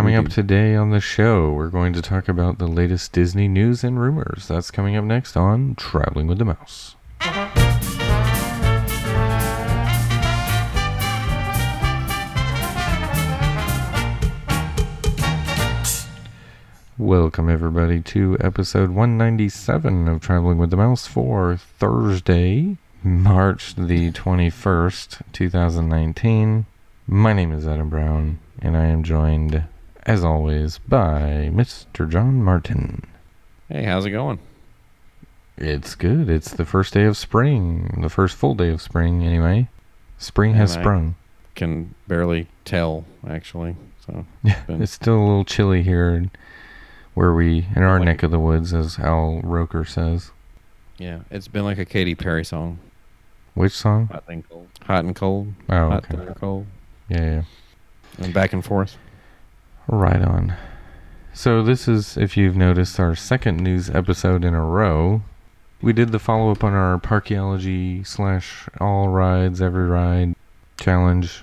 Coming up today on the show, we're going to talk about the latest Disney news and rumors. That's coming up next on Traveling with the Mouse. Welcome, everybody, to episode 197 of Traveling with the Mouse for Thursday, March the 21st, 2019. My name is Adam Brown, and I am joined, as always, by Mr. John Martin. Hey, how's it going? It's good. It's the first day of spring, the first full day of spring, anyway. Spring has And I- sprung. Can barely tell actually. So Yeah, been- it's still a little chilly here where we, in our Like- neck of the woods, as Al Roker says. yeah, it's been like a Katy Perry song. Which song? Hot and cold. Hot and cold. Oh, Hot okay. and cold. Yeah, yeah. And back and forth. Right on. So, this is, if you've noticed, our second news episode in a row. We did the follow up on our Parkeology slash all rides, every ride challenge.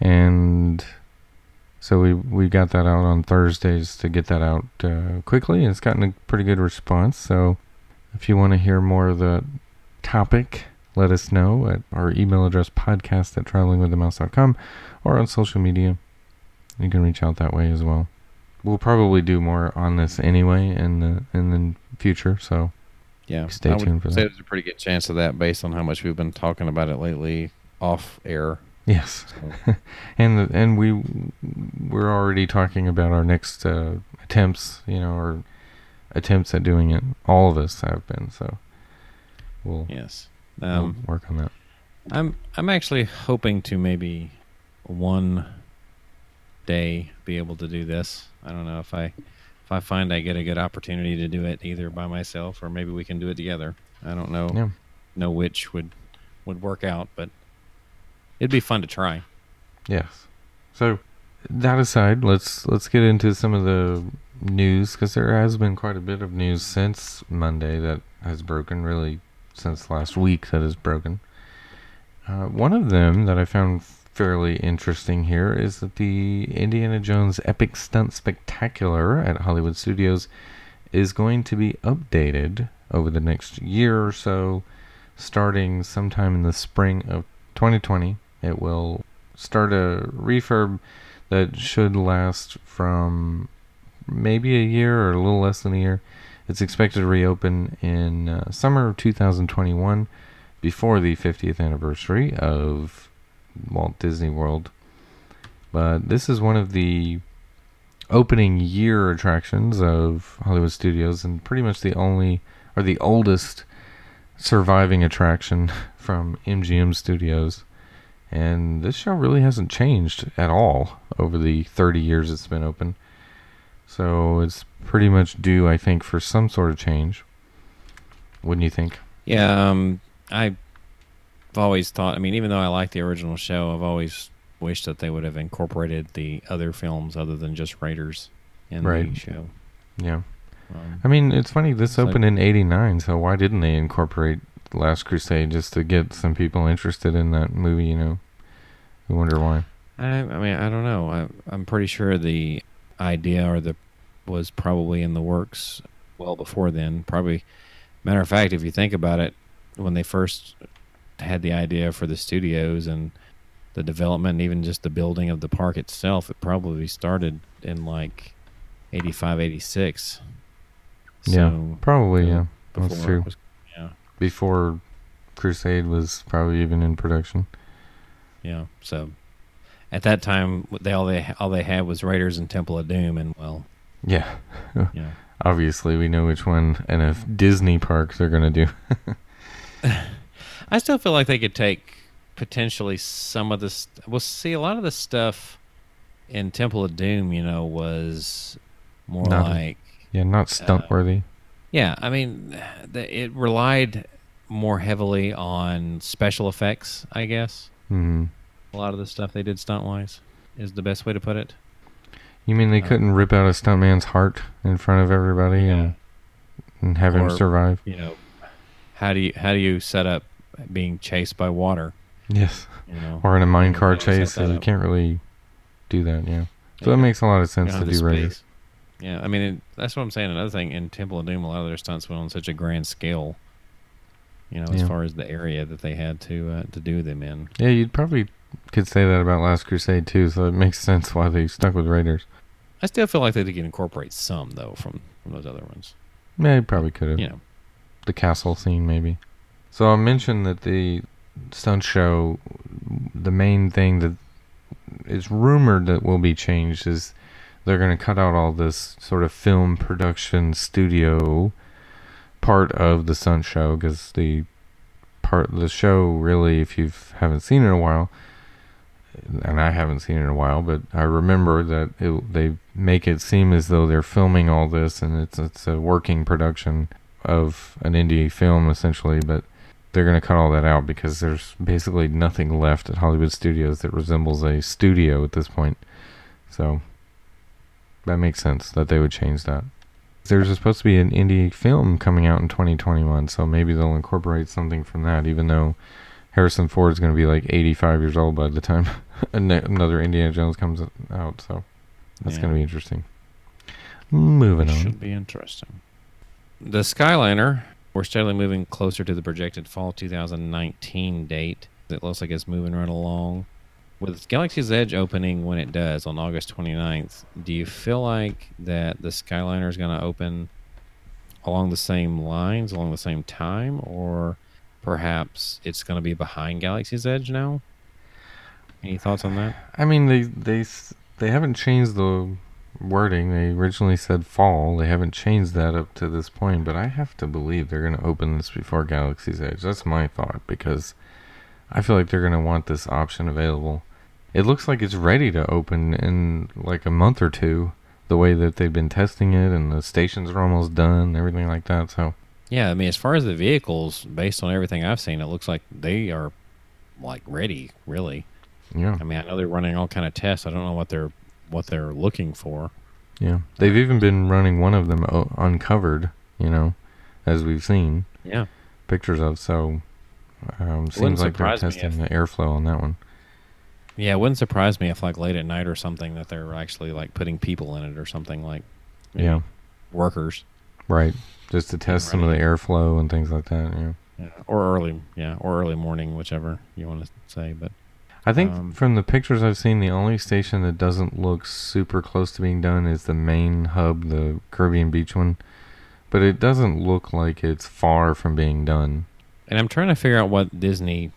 And so we, we got that out on Thursdays to get that out uh, quickly. And it's gotten a pretty good response. So, if you want to hear more of the topic, let us know at our email address podcast at travelingwiththemouse.com or on social media. You can reach out that way as well. We'll probably do more on this anyway in the in the future. So Yeah. Stay I would tuned for say that. there's a pretty good chance of that based on how much we've been talking about it lately off air. yes, So, and the, and we we're already talking about our next uh, attempts. You know, or attempts at doing it. All of us have been. So we'll, yes. we'll Um, work on that. I'm I'm actually hoping to maybe one day be able to do this. I don't know if I if I find I get a good opportunity to do it either by myself or maybe we can do it together. I don't know Yeah. know which would would work out, but it'd be fun to try. Yes. So that aside, let's let's get into some of the news because there has been quite a bit of news since Monday that has broken. Really, since last week that has broken. Uh, one of them that I found fairly interesting here is that the Indiana Jones Epic Stunt Spectacular at Hollywood Studios is going to be updated over the next year or so, starting sometime in the spring of 2020. It will start a refurb that should last from maybe a year or a little less than a year. It's expected to reopen in uh, summer of 2021 before the 50th anniversary of Walt Disney World. But this is one of the opening year attractions of Hollywood Studios and pretty much the only or the oldest surviving attraction from MGM Studios. And this show really hasn't changed at all over the 30 years it's been open. So it's pretty much due, I think, for some sort of change. Wouldn't you think? Yeah, um I've always thought I mean, even though I like the original show, I've always wished that they would have incorporated the other films other than just Raiders in the Right. show. Yeah. Um, I mean, it's funny. This It's like- opened in '89, so why didn't they incorporate The Last Crusade just to get some people interested in that movie? You know, I wonder why. I, I mean, I don't know. I, I'm pretty sure the idea or the was probably in the works well before then. Probably, matter of fact, if you think about it, when they first had the idea for the studios and the development, and even just the building of the park itself, it probably started in like 85, 86. yeah, So, probably. uh, yeah, before that's true. was- yeah, Before Crusade was probably even in production. yeah. So at that time, they all they all they had was Raiders and Temple of Doom, and well, Yeah. yeah. Obviously, we know which one and if Disney park they're gonna do. I still feel like they could take potentially some of this. Well, see, a lot of the stuff in Temple of Doom, you know, was more Not- like, yeah, not stunt worthy. yeah. I mean, the, it relied more heavily on special effects. I guess hmm a lot of the stuff they did stunt wise is the best way to put it. You mean they Uh, couldn't rip out a stuntman's heart in front of everybody and and have him survive? You know, how do you how do you set up being chased by water? Yes. You know, Or in a Yeah, minecart chase, so you up. can't really do that. Yeah. So that makes a lot of sense You to do Raiders. Yeah, I mean it, that's what I'm saying. Another thing in Temple of Doom, a lot of their stunts went on such a grand scale. You know, as Yeah. far as the area that they had to uh, to do them in. Yeah, you'd probably could say that about Last Crusade too. So it makes sense why they stuck with Raiders. I still feel like they could incorporate some though from from those other ones. Yeah, you probably could have. You know, the castle scene maybe. So I mentioned that the stunt show, the main thing that is rumored that will be changed is they're going to cut out all this sort of film production studio part of the stunt show because the part the show really, if you haven't seen it in a while, and I haven't seen it in a while, but I remember that it, they make it seem as though they're filming all this and it's it's a working production of an indie film essentially, but they're going to cut all that out because there's basically nothing left at Hollywood Studios that resembles a studio at this point. So that makes sense that they would change that. There's supposed to be an Indy film coming out in 2021, so maybe they'll incorporate something from that, even though Harrison Ford is going to be like 85 years old by the time another Indiana Jones comes out. So that's Yeah. going to be interesting. Moving on. should be interesting. The Skyliner, we're steadily moving closer to the projected fall 2019 date. It looks like it's moving right along. With Galaxy's Edge opening when it does on August 29th, do you feel like that the Skyliner is going to open along the same lines, along the same time, or perhaps it's going to be behind Galaxy's Edge now? Any thoughts on that? I mean, they they they haven't changed the wording. They originally said fall. They haven't changed that up to this point. But I have to believe they're going to open this before Galaxy's Edge. That's my thought because I feel like they're going to want this option available. It looks like it's ready to open in like a month or two. The way that they've been testing it and the stations are almost done, everything like that. So Yeah, I mean, as far as the vehicles, based on everything I've seen, it looks like they are like ready. Really, yeah, I mean, I know they're running all kind of tests. I don't know what they're what they're looking for. yeah. They've even been running one of them o- uncovered. You know, as we've seen. Yeah, pictures of. So um, seems like they're testing if- the airflow on that one. yeah. It wouldn't surprise me if like late at night or something that they're actually like putting people in it or something like Yeah, workers. right. Just to test some of the airflow and things like that. Yeah. Yeah, or early, yeah, or early morning, whichever you want to say. But I think Um, from the pictures I've seen, the only station that doesn't look super close to being done is the main hub, the Caribbean Beach one. But it doesn't look like it's far from being done. and I'm trying to figure out what Disney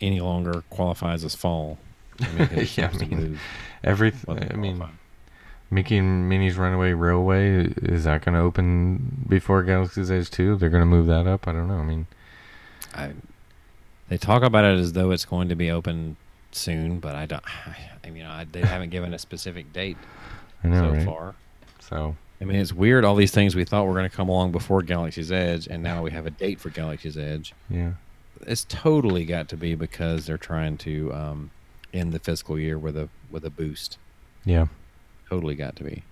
any longer qualifies as fall. I mean, Yeah, I mean, Everything. I mean. Mickey and Minnie's Runaway Railway is that going to open before Galaxy's Edge 2? They're going to move that up. I don't know. I mean, I, they talk about it as though it's going to be open soon, but I don't. I mean, I, they haven't given a specific date know, so right? far. So I mean, it's weird. All these things we thought were going to come along before Galaxy's Edge, and now we have a date for Galaxy's Edge. yeah. It's totally got to be because they're trying to um, end the fiscal year with a with a boost. Yeah. Totally got to be.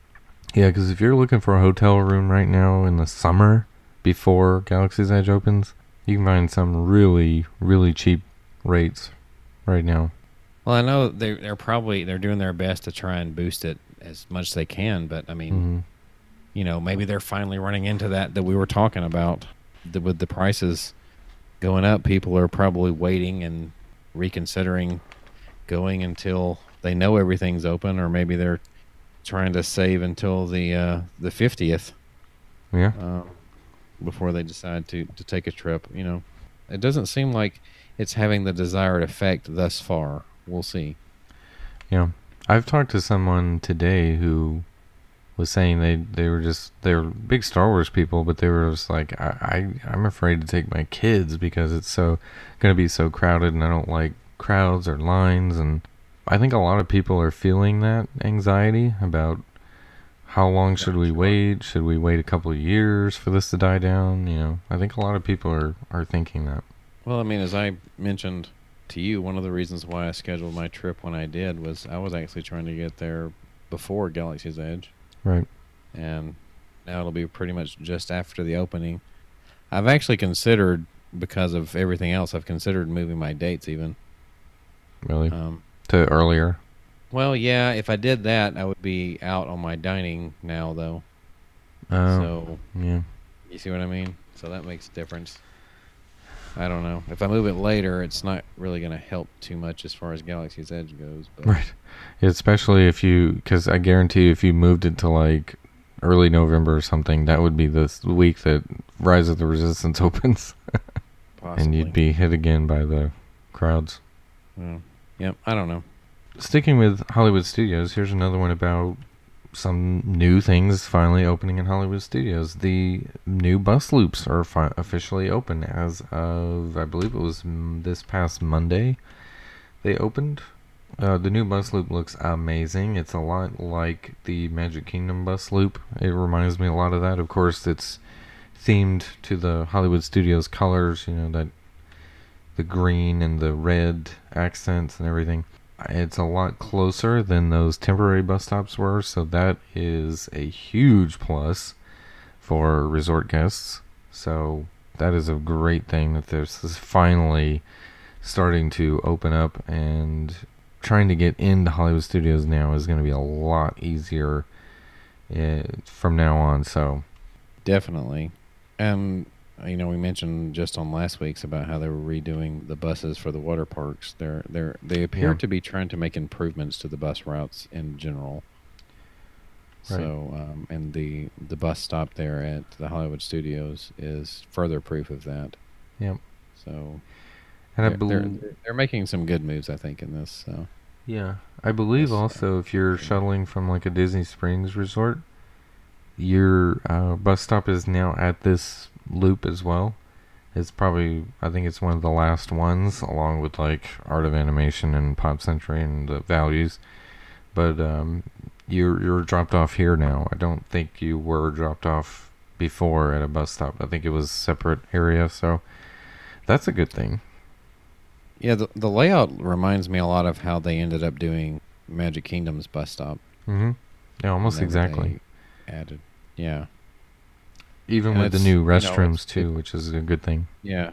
Yeah, because if you're looking for a hotel room right now in the summer before Galaxy's Edge opens, you can find some really, really cheap rates right now. Well, I know they they're probably they're doing their best to try and boost it as much as they can, but I mean, hmm you know, maybe they're finally running into that that we were talking about the, with the prices going up. People are probably waiting and reconsidering going until they know everything's open, or maybe they're trying to save until the uh, the fiftieth Yeah. um, before they decide to to take a trip. You know, it doesn't seem like it's having the desired effect thus far. We'll see. Yeah. I've talked to someone today who was saying they, they were just they were big Star Wars people, but they were just like I, I I'm afraid to take my kids because it's so gonna be so crowded and I don't like crowds or lines and I think a lot of people are feeling that anxiety about how long should we wait? Should we wait a couple of years for this to die down? You know, I think a lot of people are, are thinking that. Well, I mean, as I mentioned to you, one of the reasons why I scheduled my trip when I did was I was actually trying to get there before Galaxy's Edge, Right. and now it'll be pretty much just after the opening. I've actually considered, because of everything else, I've considered moving my dates even. Really. Um, to earlier. Well, yeah, if I did that, I would be out on my dining now, though. Oh, So yeah. you see what I mean? So that makes a difference. I don't know. If I move it later, it's not really going to help too much as far as Galaxy's Edge goes. But Right. Especially if you, because I guarantee you, if you moved it to like early November or something, that would be the week that Rise of the Resistance opens, possibly. and you'd be hit again by the crowds. Well, yep. I don't know. Sticking with Hollywood Studios, here's another one about some new things finally opening in Hollywood Studios. The new bus loops are fi- officially open as of, I believe it was mm, this past Monday. They opened. Uh, the new bus loop looks amazing. It's a lot like the Magic Kingdom bus loop. It reminds me a lot of that. Of course, it's themed to the Hollywood Studios colors. You know that the green and the red accents and everything. It's a lot closer than those temporary bus stops were, so that is a huge plus for resort guests. So that is a great thing that this is finally starting to open up and trying to get into Hollywood Studios now is going to be a lot easier uh, from now on. So Definitely. And you know, we mentioned just on last week's about how they were redoing the buses for the water parks. They're they're they appear Yeah. to be trying to make improvements to the bus routes in general. Right. So, um, and the the bus stop there at the Hollywood Studios is further proof of that. Yep. So, and I believe they're- they're making some good moves, I think, in this. So, Yeah, I believe uh, also if you're shuttling from like a Disney Springs resort, your uh, bus stop is now at this loop as well. It's probably I think it's one of the last ones, along with like Art of Animation and Pop Century and the Values. But um, you're you're dropped off here now. I don't think you were dropped off before at a bus stop. I think it was a separate area, so that's a good thing. yeah, the the layout reminds me a lot of how they ended up doing Magic Kingdom's bus stop. Mm-hmm. Yeah, almost exactly. Added, yeah. Even And with the new you know, restrooms it's- too, which is a good thing. Yeah.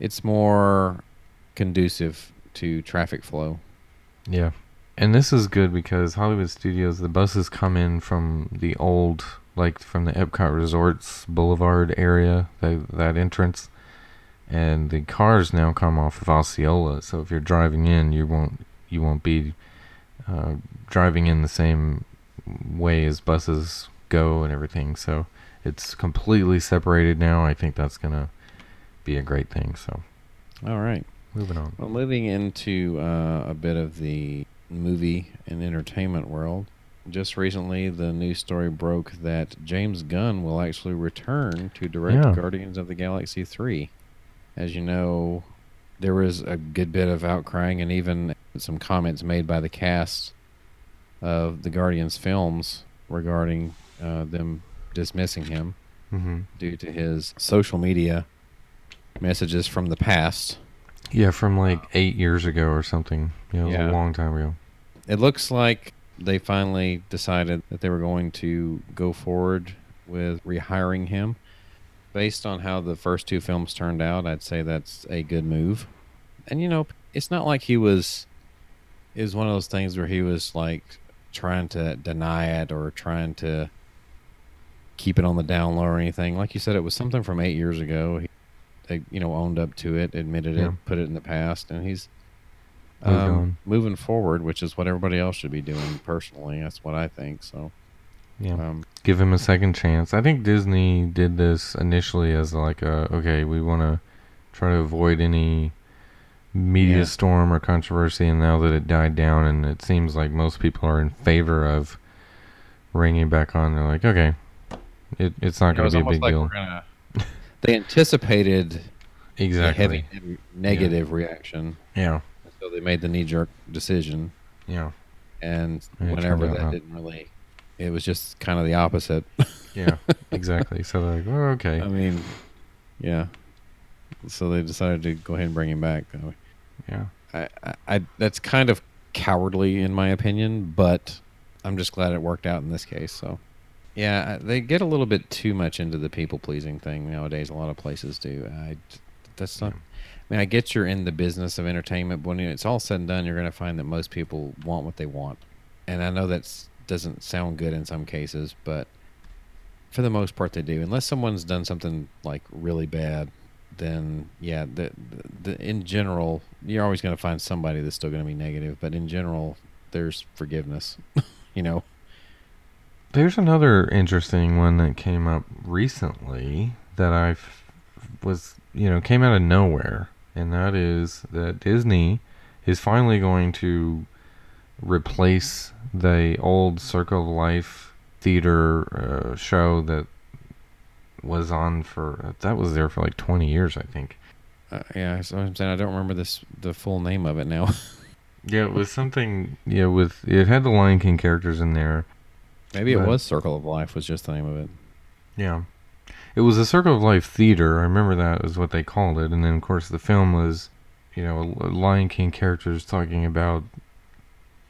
It's more conducive to traffic flow. Yeah. And this is good because Hollywood Studios, the buses come in from the old, like from the Epcot Resorts Boulevard area, that that entrance, and the cars now come off of Osceola. So if you're driving in, you won't you won't be uh, driving in the same way as buses go and everything. So it's completely separated now. I think that's gonna be a great thing. So All right. moving on. Well, moving into uh, a bit of the movie and entertainment world. Just recently, the news story broke that James Gunn will actually return to direct Yeah. Guardians of the Galaxy 3. As you know, there was a good bit of outcrying and even some comments made by the cast of the Guardians films regarding uh, them dismissing him hmm due to his social media messages from the past. Yeah, from like eight years ago or something. Yeah, it was Yeah. a long time ago. It looks like they finally decided that they were going to go forward with rehiring him. Based on how the first two films turned out, I'd say that's a good move. And you know, it's not like he was it was one of those things where he was like trying to deny it or trying to keep it on the down low or anything. Like you said, it was something from eight years ago. He, they, you know, owned up to it, admitted Yeah. it, put it in the past, and he's um, moving forward, which is what everybody else should be doing. Personally, that's what I think. So, Yeah. um, Give him a second chance. I think Disney did this initially as like a okay, we want to try to avoid any media Yeah. storm or controversy, and now that it died down, and it seems like most people are in favor of bringing it back on, they're like, okay, it, it's not going was to be a big like deal. we're gonna. they anticipated Exactly. a heavy neg- negative reaction, Yeah. so they made the knee-jerk decision. Yeah. And And it whenever turned out that didn't really, it was just kind of the opposite. Yeah. exactly. So they're like, oh, okay. I mean, yeah. So they decided to go ahead and bring him back. Yeah. I, I, I that's kind of cowardly in my opinion, but I'm just glad it worked out in this case. So, yeah, uh, they get a little bit too much into the people pleasing thing nowadays. A lot of places do. I, that's not. I mean, I get you're in the business of entertainment, but when it's all said and done, you're going to find that most people want what they want, and I know that doesn't sound good in some cases, but for the most part, they do. Unless someone's done something like really bad, then yeah, the, the, the in general, you're always going to find somebody that's still going to be negative. But in general, there's forgiveness. you know. There's another interesting one that came up recently that I was, you know, came out of nowhere, and that is that Disney is finally going to replace the old Circle of Life theater uh, show that was on for that was there for like 20 years, I think. Uh, yeah, so I'm saying I don't remember this the full name of it now. yeah, it was something. Yeah, with it had the Lion King characters in there. Maybe but, it was Circle of Life was just the name of it. Yeah, it was a Circle of Life theater. I remember that was what they called it, and then of course the film was, you know, Lion King characters talking about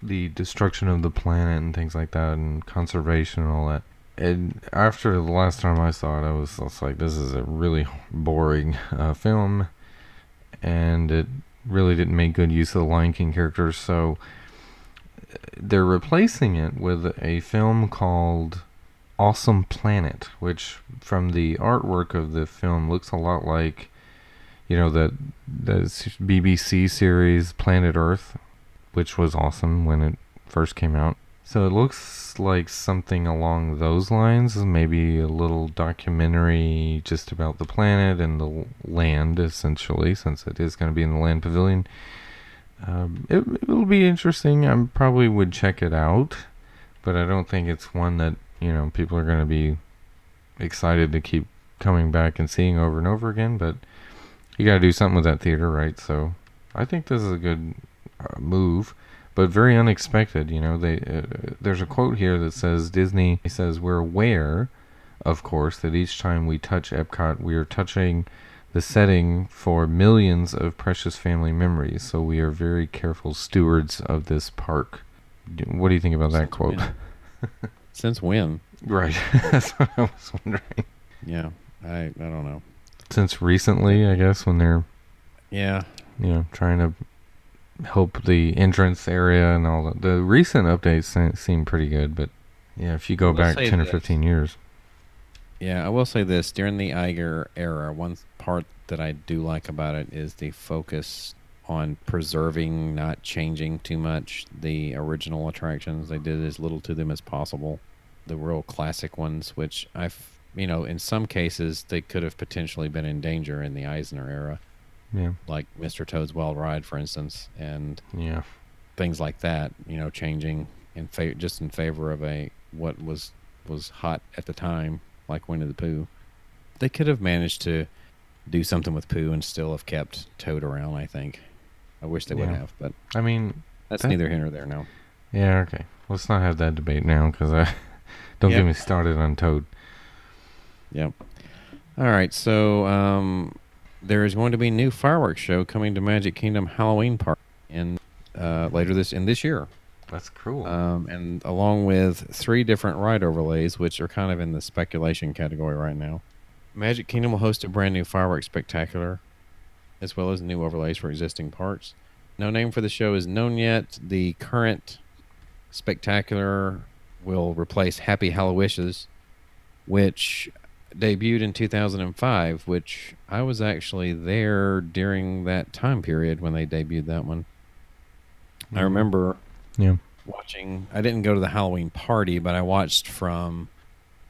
the destruction of the planet and things like that, and conservation and all that. And after the last time I saw it, I was, I was like, this is a really boring uh, film, and it really didn't make good use of the Lion King characters. So they're replacing it with a film called Awesome Planet, which from the artwork of the film looks a lot like, you know, the the BBC series Planet Earth, which was awesome when it first came out. So it looks like something along those lines, maybe a little documentary just about the planet and the land, essentially, since it is going to be in the land pavilion. Um, it, it'll be interesting. I probably would check it out, but I don't think it's one that you know people are going to be excited to keep coming back and seeing over and over again. But you got to do something with that theater, right? So I think this is a good uh, move, but very unexpected. You know, they uh, there's a quote here that says Disney says we're aware, of course, that each time we touch Epcot, we are touching the setting for millions of precious family memories. So we are very careful stewards of this park. What do you think about that Since quote? When? Since when? Right. That's what I was wondering. Yeah, I I don't know. Since recently, I guess when they're yeah, you know, trying to help the entrance area and all that. The recent updates seem pretty good, but yeah, if you go back 10 or 15 years. Yeah, I will say this during the Iger era, one part that I do like about it is the focus on preserving, not changing too much the original attractions. They did as little to them as possible. The real classic ones, which I've, you know, in some cases they could have potentially been in danger in the Eisner era. Yeah. Like Mr. Toad's Wild Ride, for instance, and yeah, things like that. You know, changing in fa- just in favor of a what was was hot at the time, like Winnie the Pooh. They could have managed to do something with Pooh and still have kept Toad around. I think. I wish they yeah. would have, but I mean, that's that, neither here nor there now. Yeah. Okay. Let's not have that debate now, because I don't yep. get me started on Toad. Yep. All right. So um, there is going to be a new fireworks show coming to Magic Kingdom Halloween Park in uh, later this in this year. That's cool. Um, and along with three different ride overlays, which are kind of in the speculation category right now. Magic Kingdom will host a brand new fireworks spectacular, as well as new overlays for existing parks. No name for the show is known yet. The current spectacular will replace Happy Hallowishes, which debuted in 2005, which I was actually there during that time period when they debuted that one. Mm-hmm. I remember yeah. watching. I didn't go to the Halloween party, but I watched from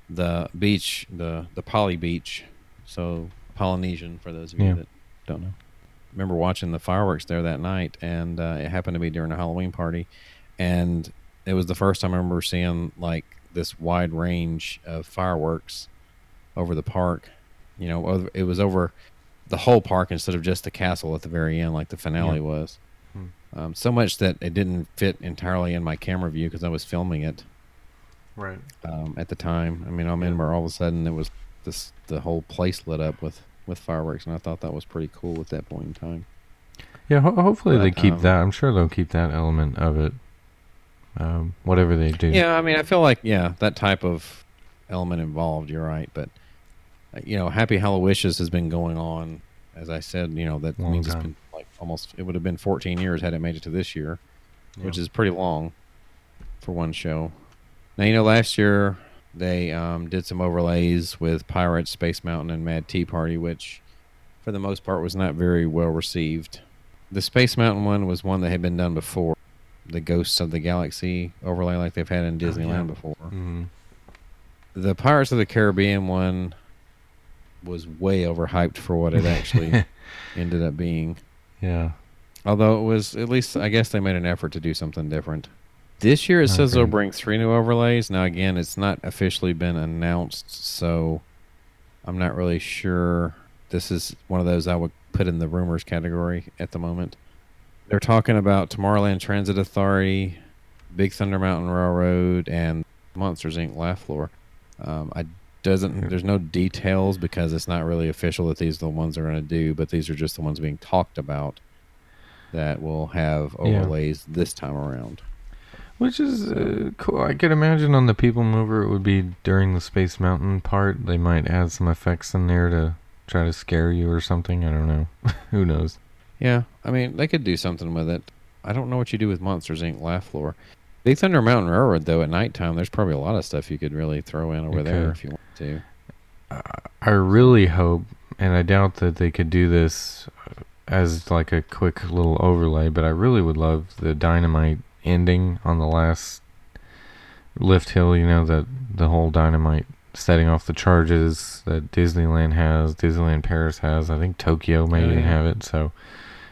the beach, the the Poly Beach, so Polynesian for those of you yeah. that don't know. remember watching the fireworks there that night, and uh, it happened to be during a Halloween party, and it was the first time I remember seeing like this wide range of fireworks over the park. You know, it was over the whole park instead of just the castle at the very end, like the finale yeah. was. Um, so much that it didn't fit entirely in my camera view because I was filming it right um, at the time. I mean, I'm in where all of a sudden it was this the whole place lit up with with fireworks, and I thought that was pretty cool at that point in time. Yeah, ho- hopefully but, they keep um, that. I'm sure they'll keep that element of it. Um, whatever they do. Yeah, I mean, I feel like yeah, that type of element involved. You're right, but uh, you know, Happy Hallowishes has been going on as I said, you know that Long means it's been like almost. It would have been 14 years had it made it to this year, which is pretty long for one show. Now you know last year they um, did some overlays with Pirates, Space Mountain, and Mad Tea Party, which for the most part was not very well received. The Space Mountain one was one that had been done before, the Ghosts of the Galaxy overlay like they've had in Oh, Disneyland yeah. before. Mhm. The Pirates of the Caribbean one was way overhyped for what it actually ended up being. Yeah. Although it was at least I guess they made an effort to do something different. This year it says they'll bring three new overlays. Now again, it's not officially been announced, so I'm not really sure. This is one of those I would put in the rumors category at the moment. They're talking about Tomorrowland Transit Authority, Big Thunder Mountain Railroad, and Monsters Inc. Laugh Floor. Um, I doesn't. There's no details because it's not really official that these are the ones they're going to do, but these are just the ones being talked about that will have Yeah. overlays this time around. Which is uh, cool. I could imagine on the People Mover it would be during the Space Mountain part. They might add some effects in there to try to scare you or something. I don't know. Who knows? Yeah, I mean they could do something with it. I don't know what you do with Monsters Inc. Laugh Floor. Big Thunder Mountain Railroad, though, at nighttime, there's probably a lot of stuff you could really throw in over there if you want to. I really hope, and I doubt that they could do this as like a quick little overlay, but I really would love the dynamite ending on the last lift hill. You know that the whole dynamite setting off the charges that Disneyland has, Disneyland Paris has. I think Tokyo may Oh, even have it. So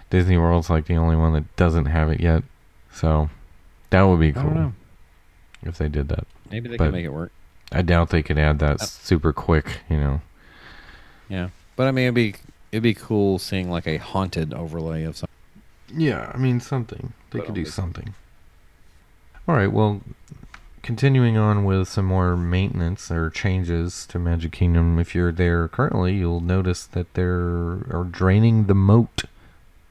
Disney World's like the only one that doesn't have it yet. So that would be I don't cool know. if they did that. Maybe they But- can make it work. I doubt they could add that Uh, super quick. You know. Yeah, but I mean, it'd be it'd be cool seeing like a haunted overlay of something. Yeah, I mean something. They But could do this- something. All right, well, continuing on with some more maintenance or changes to Magic Kingdom. If you're there currently, you'll notice that they are draining the moat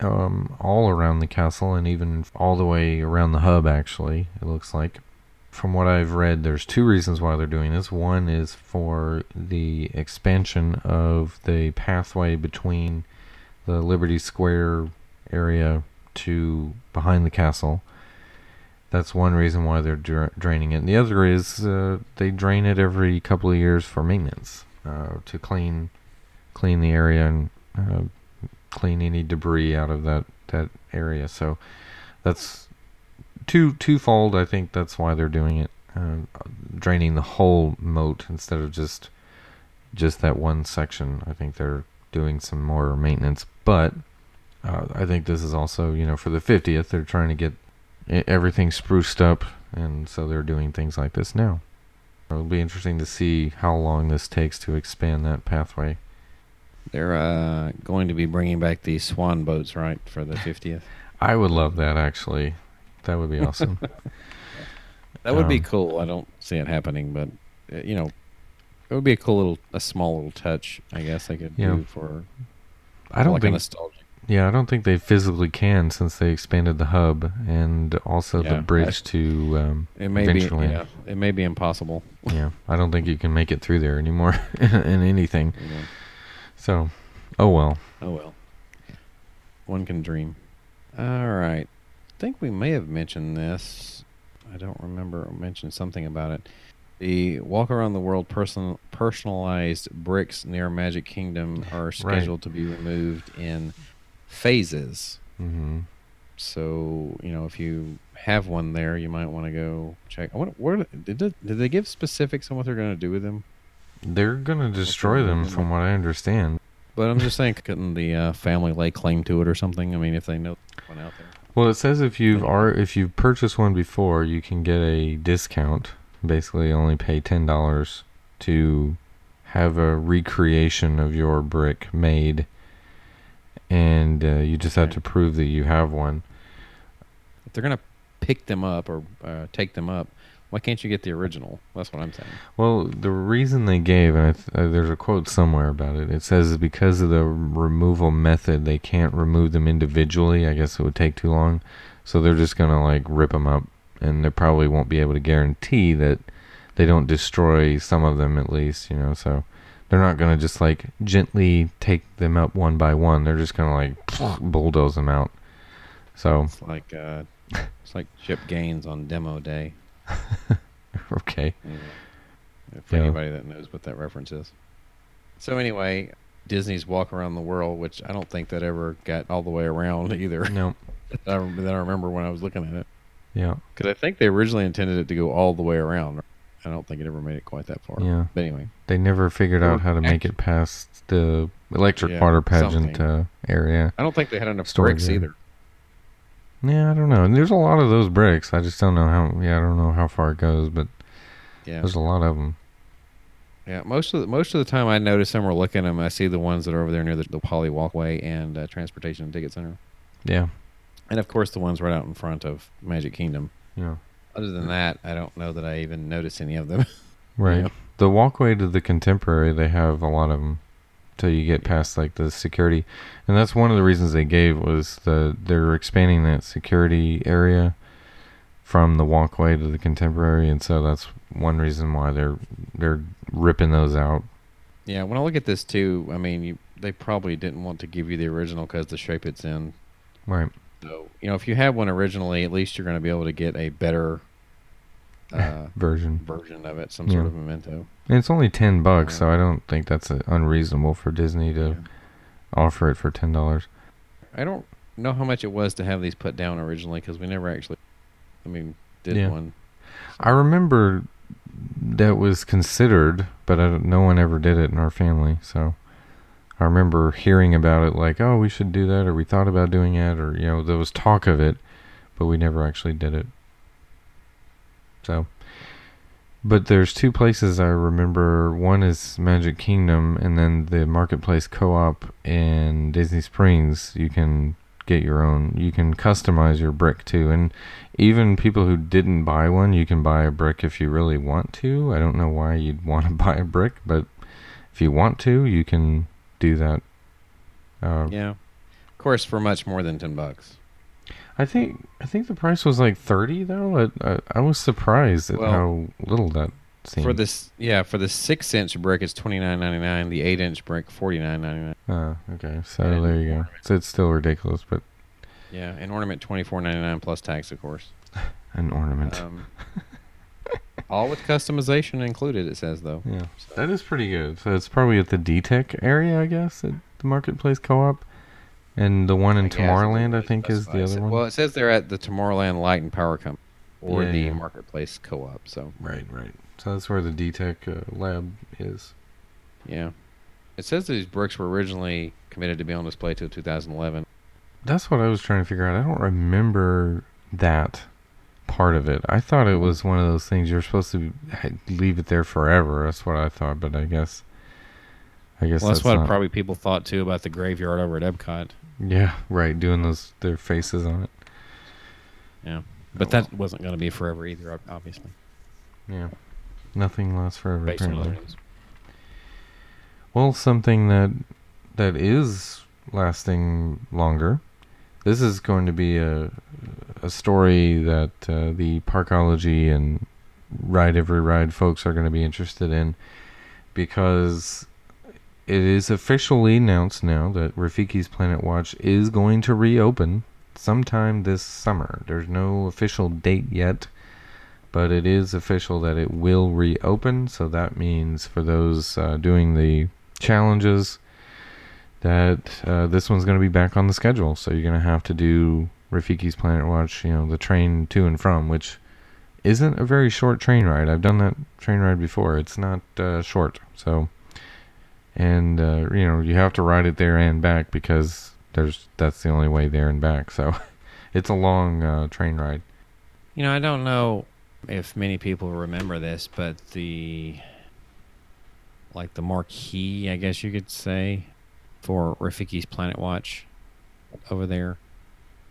um, all around the castle and even all the way around the hub. Actually, it looks like. From what I've read, there's two reasons why they're doing this. One is for the expansion of the pathway between the Liberty Square area to behind the castle. That's one reason why they're dra- draining it. And the other is uh, they drain it every couple of years for maintenance uh, to clean clean the area and uh, clean any debris out of that that area. So that's two twofold. I think that's why they're doing it, uh, draining the whole moat instead of just just that one section. I think they're doing some more maintenance, but uh, I think this is also, you know, for the 50th, they're trying to get everything spruced up, and so they're doing things like this now. It'll be interesting to see how long this takes to expand that pathway. They're uh, going to be bringing back the swan boats, right, for the 50th. I would love that, actually. That would be awesome. That would be Um, cool. I don't see it happening, but uh, you know, it would be a cool little, a small little touch, I guess I could Yeah. do for I don't like think, nostalgic. yeah, I don't think they physically can since they expanded the hub and also Yeah, the bridge to um, It may be, yeah, it may be impossible. yeah, I don't think you can make it through there anymore in anything. know. So, oh well. Oh well, one can dream. All right, I think we may have mentioned this. I don't remember. I mentioned something about it. The walk around the world person personalized bricks near Magic Kingdom are scheduled to be removed in phases. hmm So you know, if you have one there, you might want to go check. I wonder, where did did they give specifics on what they're going to do with them? They're gonna destroy them, from what I understand. But I'm just saying, couldn't the uh, family lay claim to it or something? I mean, if they know one out there. Well, it says if you've are if you've purchased one before, you can get a discount. Basically, only pay ten dollars to have a recreation of your brick made, and uh, you just have to prove that you have one. If they're gonna pick them up or uh, take them up, why can't you get the original? That's what I'm saying. Well, the reason they gave, and I th- uh, there's a quote somewhere about it. It says because of the removal method, they can't remove them individually. I guess it would take too long, so they're just gonna like rip them up, and they probably won't be able to guarantee that they don't destroy some of them at least. You know, so they're not gonna just like gently take them up one by one. They're just gonna like bulldoze them out. So It's like uh, it's like Chip Gaines on demo day. okay, Anyway, if Yeah. anybody that knows what that reference is. So anyway, Disney's Walk Around the World, which I don't think that ever got all the way around either. no, that, I, that I remember when I was looking at it, yeah, because I think they originally intended it to go all the way around. I don't think it ever made it quite that far. yeah. But anyway, They never figured out how to make it past the electric Yeah, water pageant uh, area. I don't think they had enough bricks either. Yeah, I don't know. And There's a lot of those bricks. I just don't know how. Yeah, I don't know how far it goes, but Yeah, there's a lot of them. yeah. Most of the, most of the time, I notice them or look at them. I see the ones that are over there near the, the Poly Walkway and uh, Transportation and Ticket Center, Yeah, and of course the ones right out in front of Magic Kingdom. yeah. Other than that, I don't know that I even notice any of them. Right. Yeah. The walkway to the contemporary, they have a lot of them till you get past like the security, and that's one of the reasons they gave was the they're expanding that security area from the walkway to the contemporary, and so that's one reason why they're they're ripping those out. Yeah, when I look at this too, I mean, you, they probably didn't want to give you the original because the shape it's in. Right. So, you know, if you have one originally, at least you're going to be able to get a better uh, Version. version of it, some Yeah. sort of memento. And it's only ten bucks, so I don't think that's uh, unreasonable for Disney to Yeah. offer it for ten dollars. I don't know how much it was to have these put down originally because we never actually, I mean, did Yeah. one. I remember that was considered, but I don't, no one ever did it in our family. So I remember hearing about it, like, oh, we should do that, or we thought about doing it, or you know, there was talk of it, but we never actually did it. So, but there's two places I remember. One is Magic Kingdom, and then the Marketplace Co-op in Disney Springs. You can get your own. You can customize your brick too, and even people who didn't buy one, you can buy a brick if you really want to. I don't know why you'd want to buy a brick, but if you want to, you can do that. Uh, Yeah. Of course, for much more than 10 bucks. I think I think the price was like thirty though. I, I, I was surprised at Well, how little that seemed. For this, yeah, for the six inch brick, it's twenty nine ninety nine. The eight inch brick, forty nine ninety nine. Oh, okay. So And there you go. So it's still ridiculous, but Yeah, an ornament twenty four ninety nine plus tax, of course. an ornament. Um, all with customization included. It says though. yeah, that is pretty good. So it's probably at the D-Tech area, I guess, at the Marketplace Co-op, and the one in I Tomorrowland, I think, is the other it. one. Well, it says they're at the Tomorrowland Light and Power Company or Yeah, the yeah. Marketplace Co-op. So Right, right. So that's where the D-Tech uh, lab is. yeah, it says these bricks were originally committed to be on display till 2011. That's what I was trying to figure out. I don't remember that part of it. I thought it was one of those things you're supposed to leave it there forever. That's what I thought, but I guess I guess Well, that's, that's, what not- probably people thought too about the graveyard over at Epcot. Yeah, right, doing those their faces on it. Yeah, but that wasn't going to be forever either, obviously. Yeah. Nothing lasts forever Based apparently. Well, something that that is lasting longer. This is going to be a a story that uh, the Parkeology and Ride Every Ride folks are going to be interested in because it is officially announced now that Rafiki's Planet Watch is going to reopen sometime this summer. There's no official date yet, but it is official that it will reopen. So that means for those uh, doing the challenges that uh, this one's going to be back on the schedule. So you're going to have to do Rafiki's Planet Watch, you know, the train to and from, which isn't a very short train ride. I've done that train ride before. It's not uh, short. So, and uh, you know, you have to ride it there and back because there's that's the only way there and back. So, it's a long uh, train ride. You know, I don't know if many people remember this, but the like the marquee, I guess you could say, for Rafiki's Planet Watch over there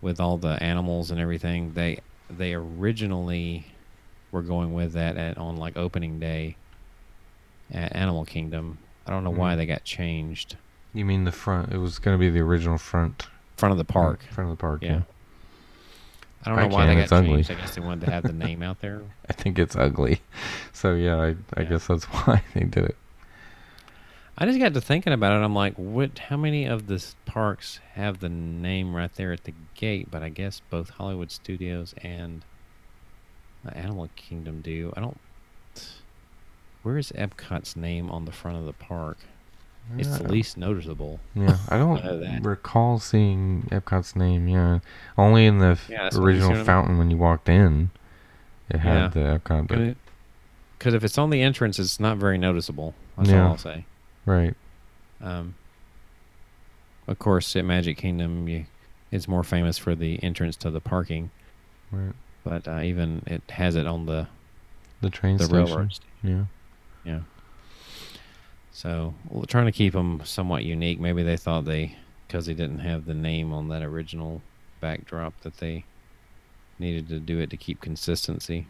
with all the animals and everything. They they originally were going with that at on like opening day at Animal Kingdom. I don't know why Mm. they got changed. You mean the front? It was going to be the original front Front of the park. Front of the park. Yeah. Yeah. I don't I know why they can, got it's ugly. changed. I guess they wanted to have the name out there. I think it's ugly. So yeah, I I Yeah. guess that's why they did it. I just got to thinking about it. I'm like, what? How many of the parks have the name right there at the gate? But I guess both Hollywood Studios and uh, Animal Kingdom do. I don't. Where is Epcot's name on the front of the park? It's the least noticeable. Yeah, I don't that. recall seeing Epcot's name. Yeah, only in the Yeah, that's what you see original fountain when you walked in, it had Yeah. the Epcot. Because if it's on the entrance, it's not very noticeable. That's all I'll say. right, Um, of course, at Magic Kingdom, you, it's more famous for the entrance to the parking, right, but uh, even it has it on the the train the station. railroad. station. Yeah, Yeah. So we're trying to keep them somewhat unique. Maybe they thought they, because they didn't have the name on that original backdrop, that they needed to do it to keep consistency.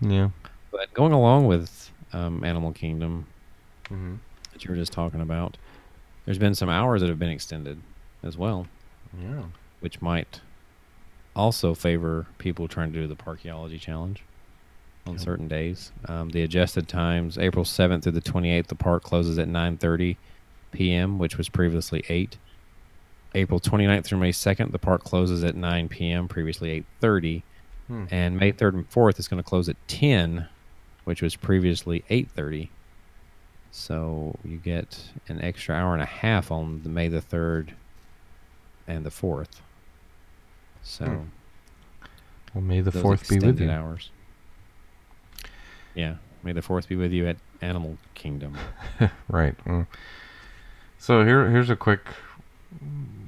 yeah. But going along with um, Animal Kingdom Mm-hmm. that you were just talking about, there's been some hours that have been extended as well, Yeah. which might also favor people trying to do the Parkeology Challenge on Yeah. certain days. Um, the adjusted times, April 7th through the 28th, the park closes at 9.30 p.m., which was previously 8. April 29th through May 2nd, the park closes at 9 p.m., previously 8.30. Hmm. And May 3rd and 4th is going to close at 10, which was previously 8.30. So you get an extra hour and a half on the May the 3rd and the 4th. So Hmm. Well, may the fourth be with you. hours. Yeah, may the 4th be with you at Animal Kingdom. Right. mm. So here, here's a quick,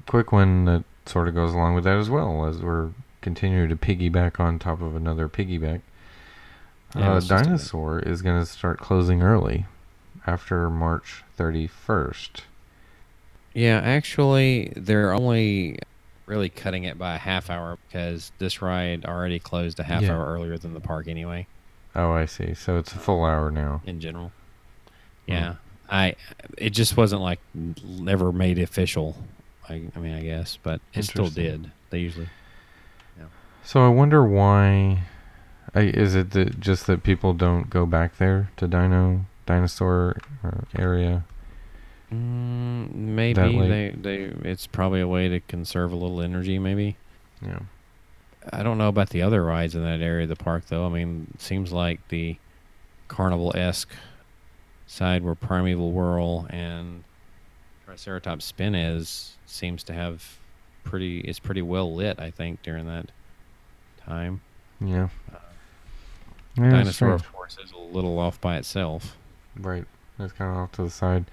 quick one that sort of goes along with that as well, as we're continuing to piggyback on top of another piggyback. Yeah, uh, let's just do that. Dinosaur is going to start closing early, after March 31st. Yeah, actually, they're only really cutting it by a half hour because this ride already closed a half Yeah. hour earlier than the park anyway. Oh, I see. So it's a full hour now. in general. Hmm. Yeah, I it just wasn't like never made official. I, I mean, I guess, but it still did. They usually. Yeah. So I wonder why. I, is it that just that people don't go back there to Dino dinosaur uh, area? Mm, maybe they they. It's probably a way to conserve a little energy. Maybe Yeah. I don't know about the other rides in that area of the park though. I mean, it seems like the carnival esque side where Primeval Whirl and Triceratops Spin is seems to have pretty. It's pretty well lit. I think during that time. Yeah. Yeah, Dinosaur, of course, is a little off by itself. Right. It's kind of off to the side.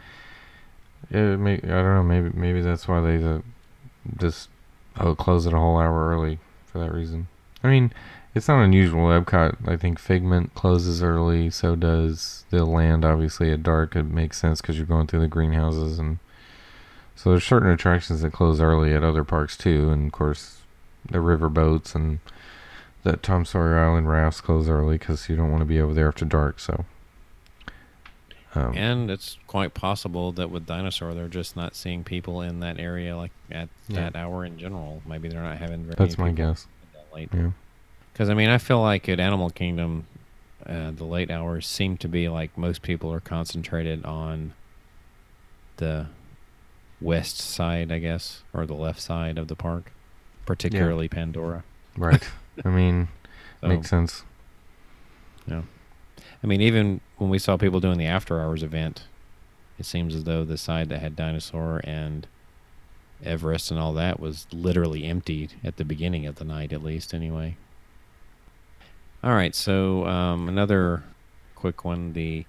Yeah, it may, I don't know. Maybe maybe that's why they uh, just oh close it a whole hour early for that reason. I mean, it's not unusual. Epcot, I think Figment closes early. So does the land. Obviously, at dark, it makes sense because you're going through the greenhouses and so there's certain attractions that close early at other parks too. And of course, the river boats and that Tom Sawyer Island rafts close early because you don't want to be over there after dark. So. Um, And it's quite possible that with Dinosaur, they're just not seeing people in that area like at Yeah. that hour in general. Maybe they're not having very That's my guess. that late. Yeah. Because I mean, I feel like at Animal Kingdom, uh, the late hours seem to be like most people are concentrated on the west side, I guess, or the left side of the park, particularly Pandora. Right. I mean, So, makes sense. I mean, even when we saw people doing the after hours event, it seems as though the side that had dinosaur and Everest and all that was literally emptied at the beginning of the night, at least, anyway. All right, so um, another quick one: the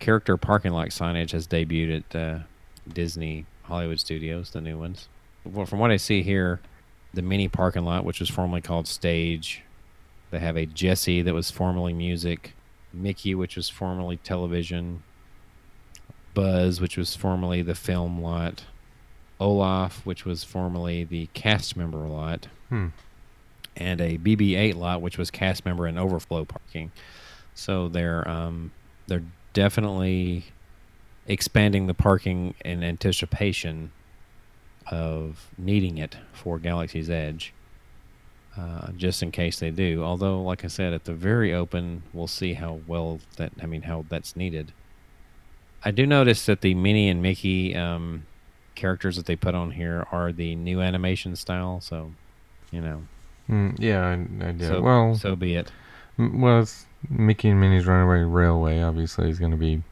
character parking lot signage has debuted at uh, Disney Hollywood Studios, the new ones. Well, from what I see here, the mini parking lot, which was formerly called Stage, they have a Jesse that was formerly music. Mickey, which was formerly television, Buzz, which was formerly the film lot, Olaf, which was formerly the cast member lot, Hmm. and a BB-8 lot, which was cast member and overflow parking. So they're um, they're definitely expanding the parking in anticipation of needing it for Galaxy's Edge uh, just in case they do. Although, like I said, at the very open, we'll see how well that. I mean, how that's needed. I do notice that the Minnie and Mickey um, characters that they put on here are the new animation style. So, you know, Mm, yeah, I, I did. so, well, so be it. m- well, it's Mickey and Minnie's Runaway Railway. Obviously, is going to be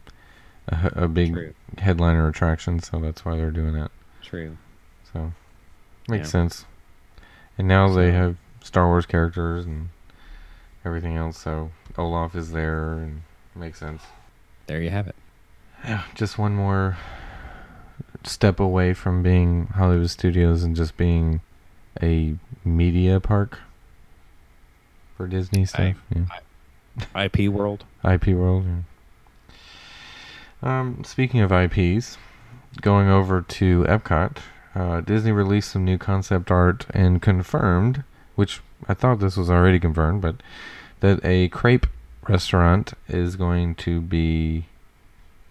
a big True. headliner attraction, so that's why they're doing that. True. So makes Yeah. sense. And now they have Star Wars characters and everything else. So Olaf is there, and makes sense. There you have it. Yeah, just one more step away from being Hollywood Studios and just being a media park for Disney stuff. yeah. IP World. IP World. Yeah. Um, speaking of IPs, going over to Epcot, uh, Disney released some new concept art and confirmed, which I thought this was already confirmed, but that a crepe restaurant is going to be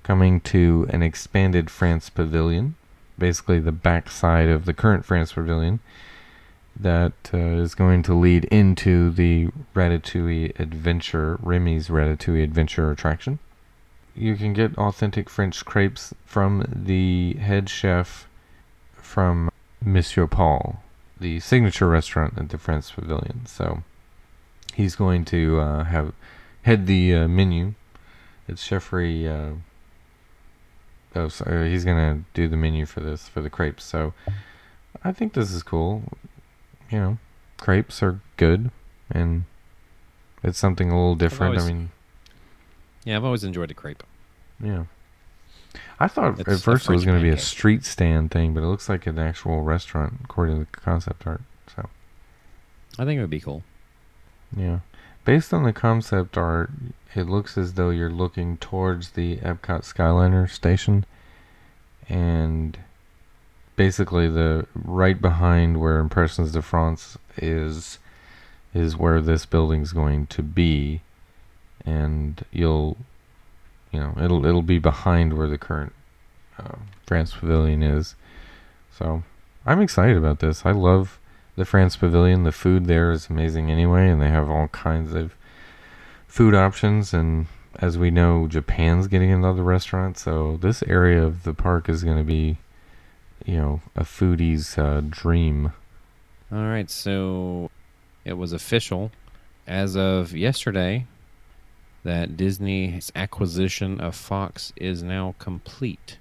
coming to an expanded France pavilion, basically the backside of the current France pavilion, that uh, is going to lead into the Ratatouille Adventure, Remy's Ratatouille Adventure attraction. You can get authentic French crepes from the head chef from Monsieur Paul, the signature restaurant at the France Pavilion. So he's going to uh, have head the uh, menu. It's Chefry. Uh, oh, sorry, he's gonna do the menu for this for the crepes. So I think this is cool. You know, crepes are good, and it's something a little different. always- I mean, Yeah, I've always enjoyed a crepe. yeah. I thought It's at first it was going to be a street stand thing, but it looks like an actual restaurant according to the concept art. So, I think it would be cool. yeah. Based on the concept art, it looks as though you're looking towards the Epcot Skyliner station and basically the right behind where Impressions de France is is where this building's going to be and you'll you know it'll it'll be behind where the current uh, France Pavilion is. So I'm excited about this. I love the France Pavilion. The food there is amazing anyway, and they have all kinds of food options. And as we know, Japan's getting another restaurant, so this area of the park is going to be, you know, a foodie's uh, dream. All right, so it was official as of yesterday that Disney's acquisition of Fox is now complete.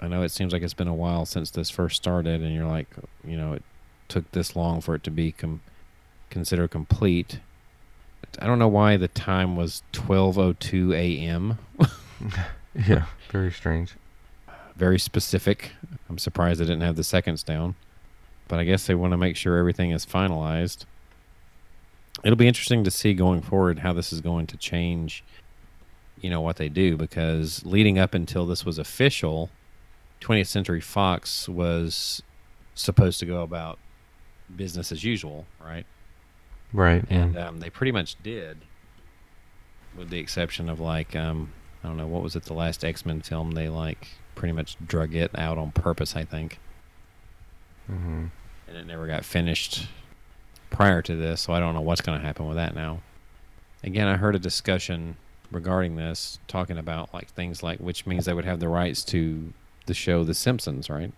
I know it seems like it's been a while since this first started, and you're like, you know, it took this long for it to be com- considered complete. I don't know why the time was 12:02 a.m. yeah, very strange. Very specific. I'm surprised they didn't have the seconds down, but I guess they want to make sure everything is finalized. It'll be interesting to see going forward how this is going to change. You know what they do because leading up until this was official, 20th Century Fox was supposed to go about business as usual, right? Right. Yeah. and um, they pretty much did, with the exception of like um, I don't know what was it the last X Men film they like pretty much drug it out on purpose I think, hmm and it never got finished prior to this, so I don't know what's going to happen with that now. Again, I heard a discussion regarding this talking about like things like which means they would have the rights to the show The Simpsons, right?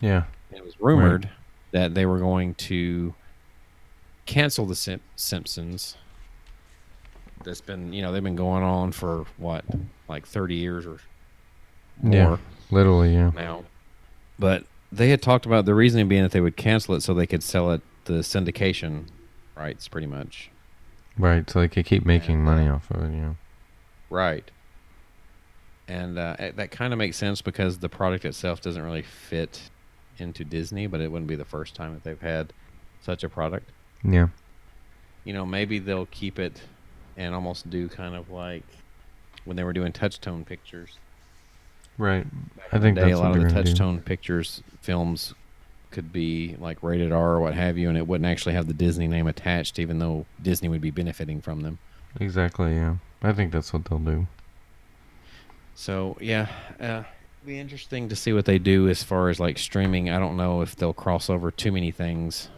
Yeah. It was rumored that they were going to cancel the Sim- Simpsons. That's been, you know, they've been going on for what, like 30 years or more Yeah. Literally. Yeah. now. But they had talked about the reasoning being that they would cancel it so they could sell it the syndication rights, pretty much. Right. So they could keep making And, money off of it. Yeah. Right. And uh, that kind of makes sense because the product itself doesn't really fit into Disney, but it wouldn't be the first time that they've had such a product. Yeah. you know, maybe they'll keep it and almost do kind of like when they were doing Touchstone Pictures. Right. Back I think day, a lot of the they're gonna do. Touchstone Pictures films could be like rated R or what have you, and it wouldn't actually have the Disney name attached, even though Disney would be benefiting from them. Exactly. Yeah. I think that's what they'll do. So yeah, uh, it'll be interesting to see what they do as far as like streaming. I don't know if they'll cross over too many things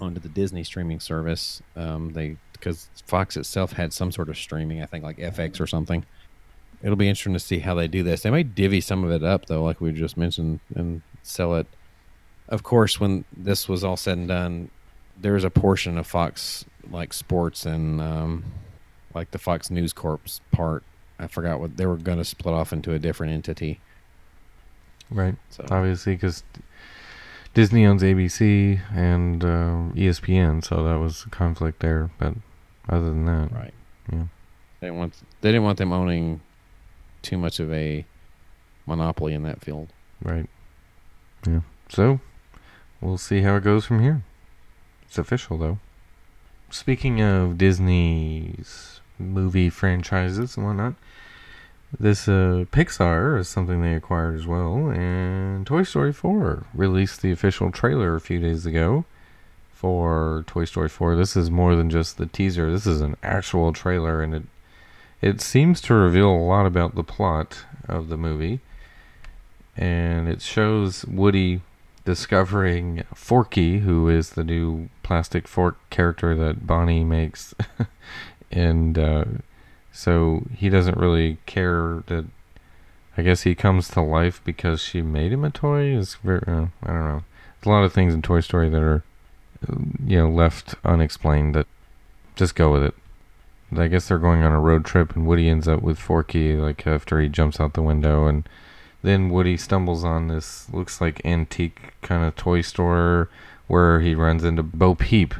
onto the Disney streaming service. Um, they because Fox itself had some sort of streaming, I think like FX or something. it'll be interesting to see how they do this. They may divvy some of it up though, like we just mentioned, and sell it. Of course, when this was all said and done, there was a portion of Fox like sports and um, like the Fox News Corp part. I forgot what they were going to split off into a different entity. Right. So Obviously, because Disney owns ABC and uh, ESPN, so that was a conflict there. But other than that, right, Yeah. They didn't want they didn't want them owning too much of a monopoly in that field. right. Yeah. So we'll see how it goes from here. It's official, though. Speaking of Disney's movie franchises and whatnot, this uh, Pixar is something they acquired as well, and Toy Story 4 released the official trailer a few days ago for Toy Story 4. This is more than just the teaser. This is an actual trailer, and it it seems to reveal a lot about the plot of the movie. And it shows Woody discovering Forky, who is the new plastic fork character that Bonnie makes. and uh, so he doesn't really care that. I guess he comes to life because she made him a toy. Is very uh, I don't know. There's a lot of things in Toy Story that are uh, you know left unexplained. That just go with it. I guess they're going on a road trip, and Woody ends up with Forky like after he jumps out the window, and then Woody stumbles on this looks like antique kind of toy store where he runs into Bo Peep,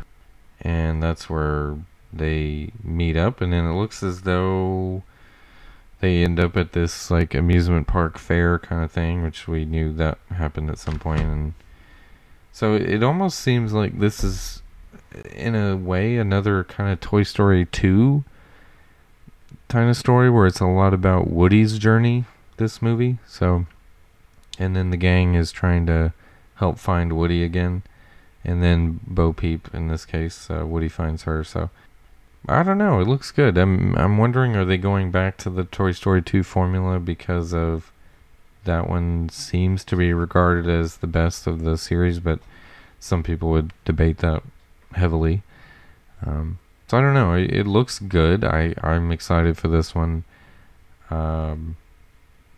and that's where they meet up, and then it looks as though they end up at this like amusement park fair kind of thing, which we knew that happened at some point. and so it almost seems like this is in a way another kind of Toy Story 2 kind of story where it's a lot about Woody's journey this movie. So and then the gang is trying to help find Woody again and then Bo Peep in this case uh, Woody finds her. So I don't know, it looks good. I'm I'm wondering are they going back to the Toy Story 2 formula because of that one seems to be regarded as the best of the series, but some people would debate that heavily. Um, so I don't know. It, it looks good. I I'm excited for this one. Um,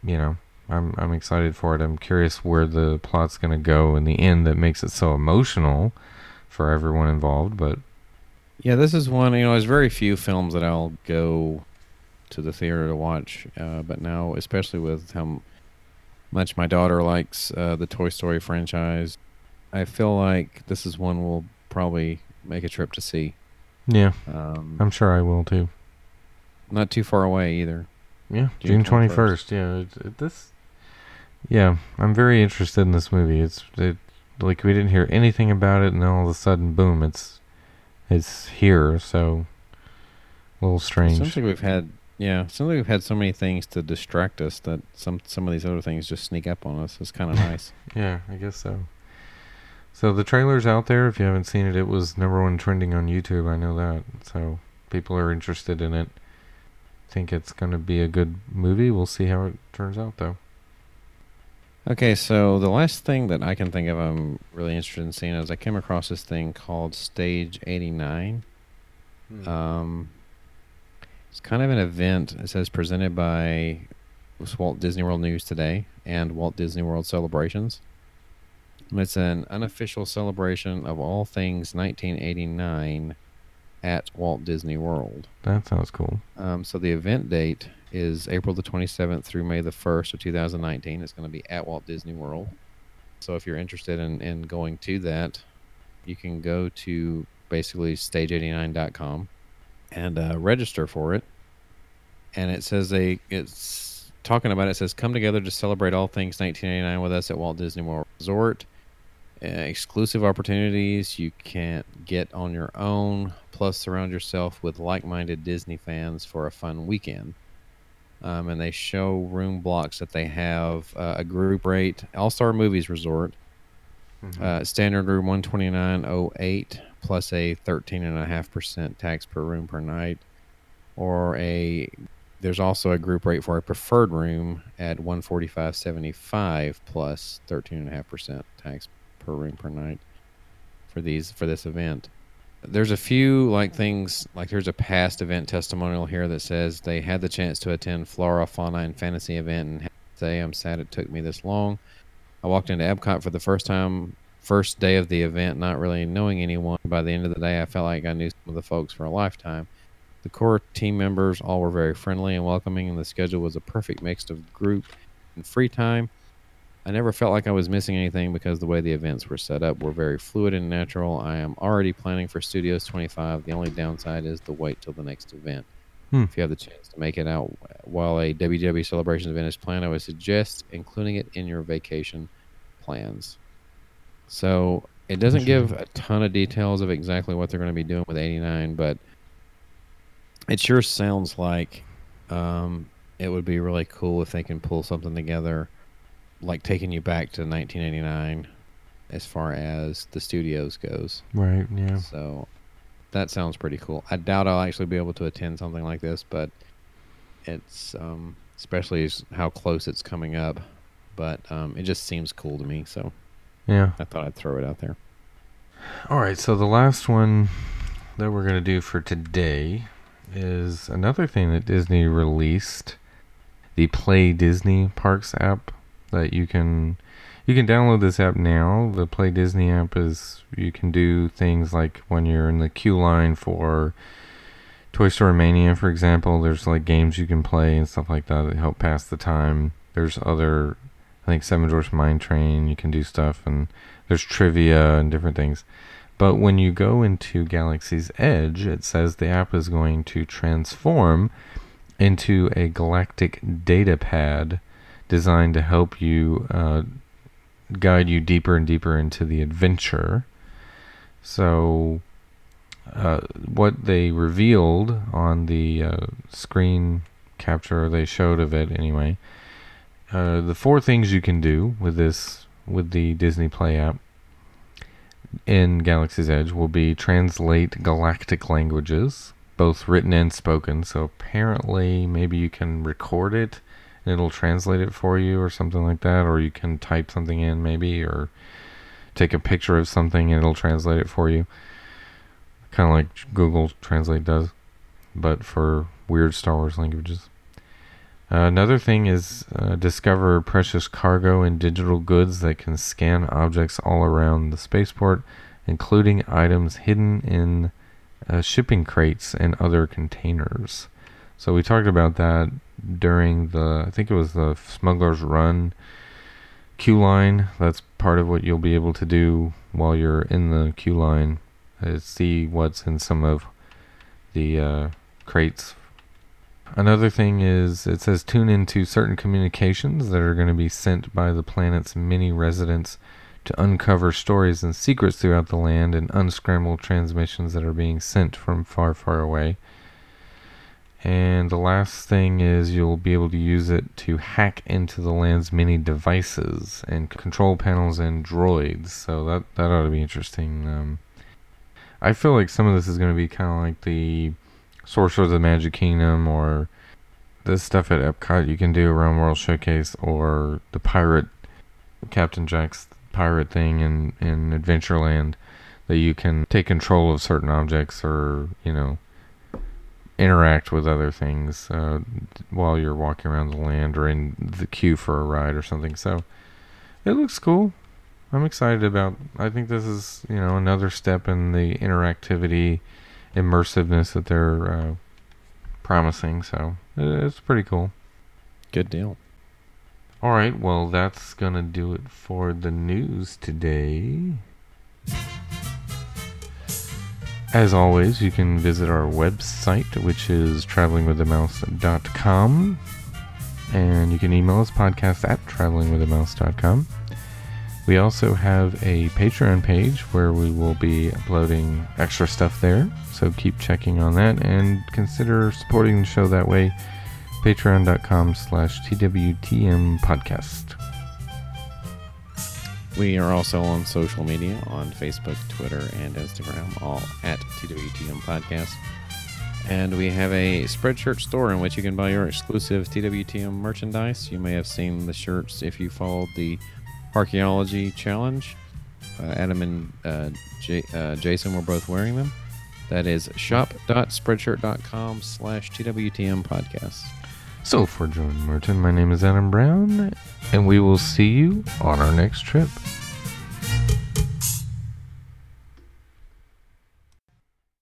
you know, I'm I'm excited for it. I'm curious where the plot's gonna go in the end that makes it so emotional for everyone involved. But Yeah, this is one. You know, there's very few films that I'll go to the theater to watch, uh, but now, especially with how much my daughter likes uh, the Toy Story franchise, I feel like this is one we'll probably make a trip to see. yeah, Um, I'm sure I will too. not too far away either. Yeah, June June twenty first. Yeah, it, it, this. Yeah, I'm very interested in this movie. It's it like we didn't hear anything about it, and then all of a sudden, boom! It's it's here. So a little strange. Seems like we've had, yeah, seems like we've had so many things to distract us that some some of these other things just sneak up on us. It's kind of nice. Yeah, I guess so. So the trailer's out there. If you haven't seen it, it was number one trending on YouTube. I know that. So people are interested in it. Think it's going to be a good movie. We'll see how it turns out, though. Okay, so the last thing that I can think of I'm really interested in seeing is I came across this thing called Stage 89. Um, it's kind of an event. It says presented by Walt Disney World News Today and Walt Disney World Celebrations. And It's an unofficial celebration of all things 1989 at Walt Disney World. That sounds cool. Um, so the event date is April the 27th through May the 1st of 2019. It's going to be at Walt Disney World. So if you're interested in, in going to that, you can go to basically stage89.com and uh, register for it. And it says they it's talking about it, it says come together to celebrate all things 1989 with us at Walt Disney World Resort. Uh, exclusive opportunities you can't get on your own. Plus, surround yourself with like-minded Disney fans for a fun weekend. Um, and they show room blocks that they have uh, a group rate All Star Movies Resort, uh, standard room 129.08 plus a 13.5% tax per room per night, or a there's also a group rate for a preferred room at 145.75 plus 13.5% tax per room per night for these for this event. there's a few like things like there's a past event testimonial here that says they had the chance to attend Flora, Fauna, and Fantasy event and say I'm sad it took me this long. I walked into Epcot for the first time, first day of the event, not really knowing anyone. By the end of the day, I felt like I knew some of the folks for a lifetime. The core team members all were very friendly and welcoming, and the schedule was a perfect mix of group and free time. I never felt like I was missing anything because the way the events were set up were very fluid and natural. I am already planning for Studios 25. The only downside is the wait till the next event. Hmm. If you have the chance to make it out while a WW Celebration event is planned, I would suggest including it in your vacation plans. So it doesn't give a ton of details of exactly what they're going to be doing with 89, but it sure sounds like um, it would be really cool if they can pull something together, like taking you back to 1989, as far as the studios goes. Right. Yeah. So that sounds pretty cool. I doubt I'll actually be able to attend something like this, but it's um, especially how close it's coming up. But um, it just seems cool to me, so Yeah. I thought I'd throw it out there. All right, so the last one that we're going to do for today is another thing that Disney released, the Play Disney Parks app that you can you can download this app now. The Play Disney app is you can do things like when you're in the queue line for Toy Story Mania, for example, there's like games you can play and stuff like that that help pass the time. There's other I think Seven Dwarfs Mine Train, you can do stuff and there's trivia and different things. But when you go into Galaxy's Edge, it says the app is going to transform into a galactic data pad designed to help you uh, guide you deeper and deeper into the adventure. So, uh, what they revealed on the uh, screen capture they showed of it anyway, uh, the four things you can do with this with the Disney Play app in Galaxy's Edge will be translate galactic languages, both written and spoken. So apparently, maybe you can record it it'll translate it for you or something like that, or you can type something in maybe, or take a picture of something and it'll translate it for you. Kind of like Google Translate does, but for weird Star Wars languages. Uh, another thing is uh, discover precious cargo and digital goods that can scan objects all around the spaceport, including items hidden in uh, shipping crates and other containers. So we talked about that during the, I think it was the Smuggler's Run queue line. That's part of what you'll be able to do while you're in the queue line, is see what's in some of the uh, crates Another thing is it says tune into certain communications that are going to be sent by the planet's many residents to uncover stories and secrets throughout the land and unscramble transmissions that are being sent from far, far away. And the last thing is you'll be able to use it to hack into the land's many devices and control panels and droids. So that that ought to be interesting. Um, I feel like some of this is going to be kind of like the Sorcerer of the Magic Kingdom or the stuff at Epcot you can do around World Showcase or the pirate Captain Jack's pirate thing in, in Adventureland that you can take control of certain objects or, you know, interact with other things uh, while you're walking around the land or in the queue for a ride or something. So it looks cool. I'm excited about. I think this is you know another step in the interactivity immersiveness that they're uh, promising. So it's pretty cool. Good deal. All right, well, that's going to do it for the news today. As always, you can visit our website, which is travelingwiththemouse.com. And you can email us podcast at travelingwiththemouse.com. We also have a Patreon page where we will be uploading extra stuff there. So keep checking on that and consider supporting the show that way. Patreon.com slash TWTM podcast. We are also on social media on Facebook, Twitter, and Instagram, all at TWTM Podcast. And we have a Spreadshirt store in which you can buy your exclusive TWTM merchandise. You may have seen the shirts if you followed the Parkeology Challenge. Uh, Adam and uh, J- uh, Jason were both wearing them. That is shop.spreadshirt.com slash TWTM podcast. So for Jordan Merton, my name is Adam Brown, and we will see you on our next trip.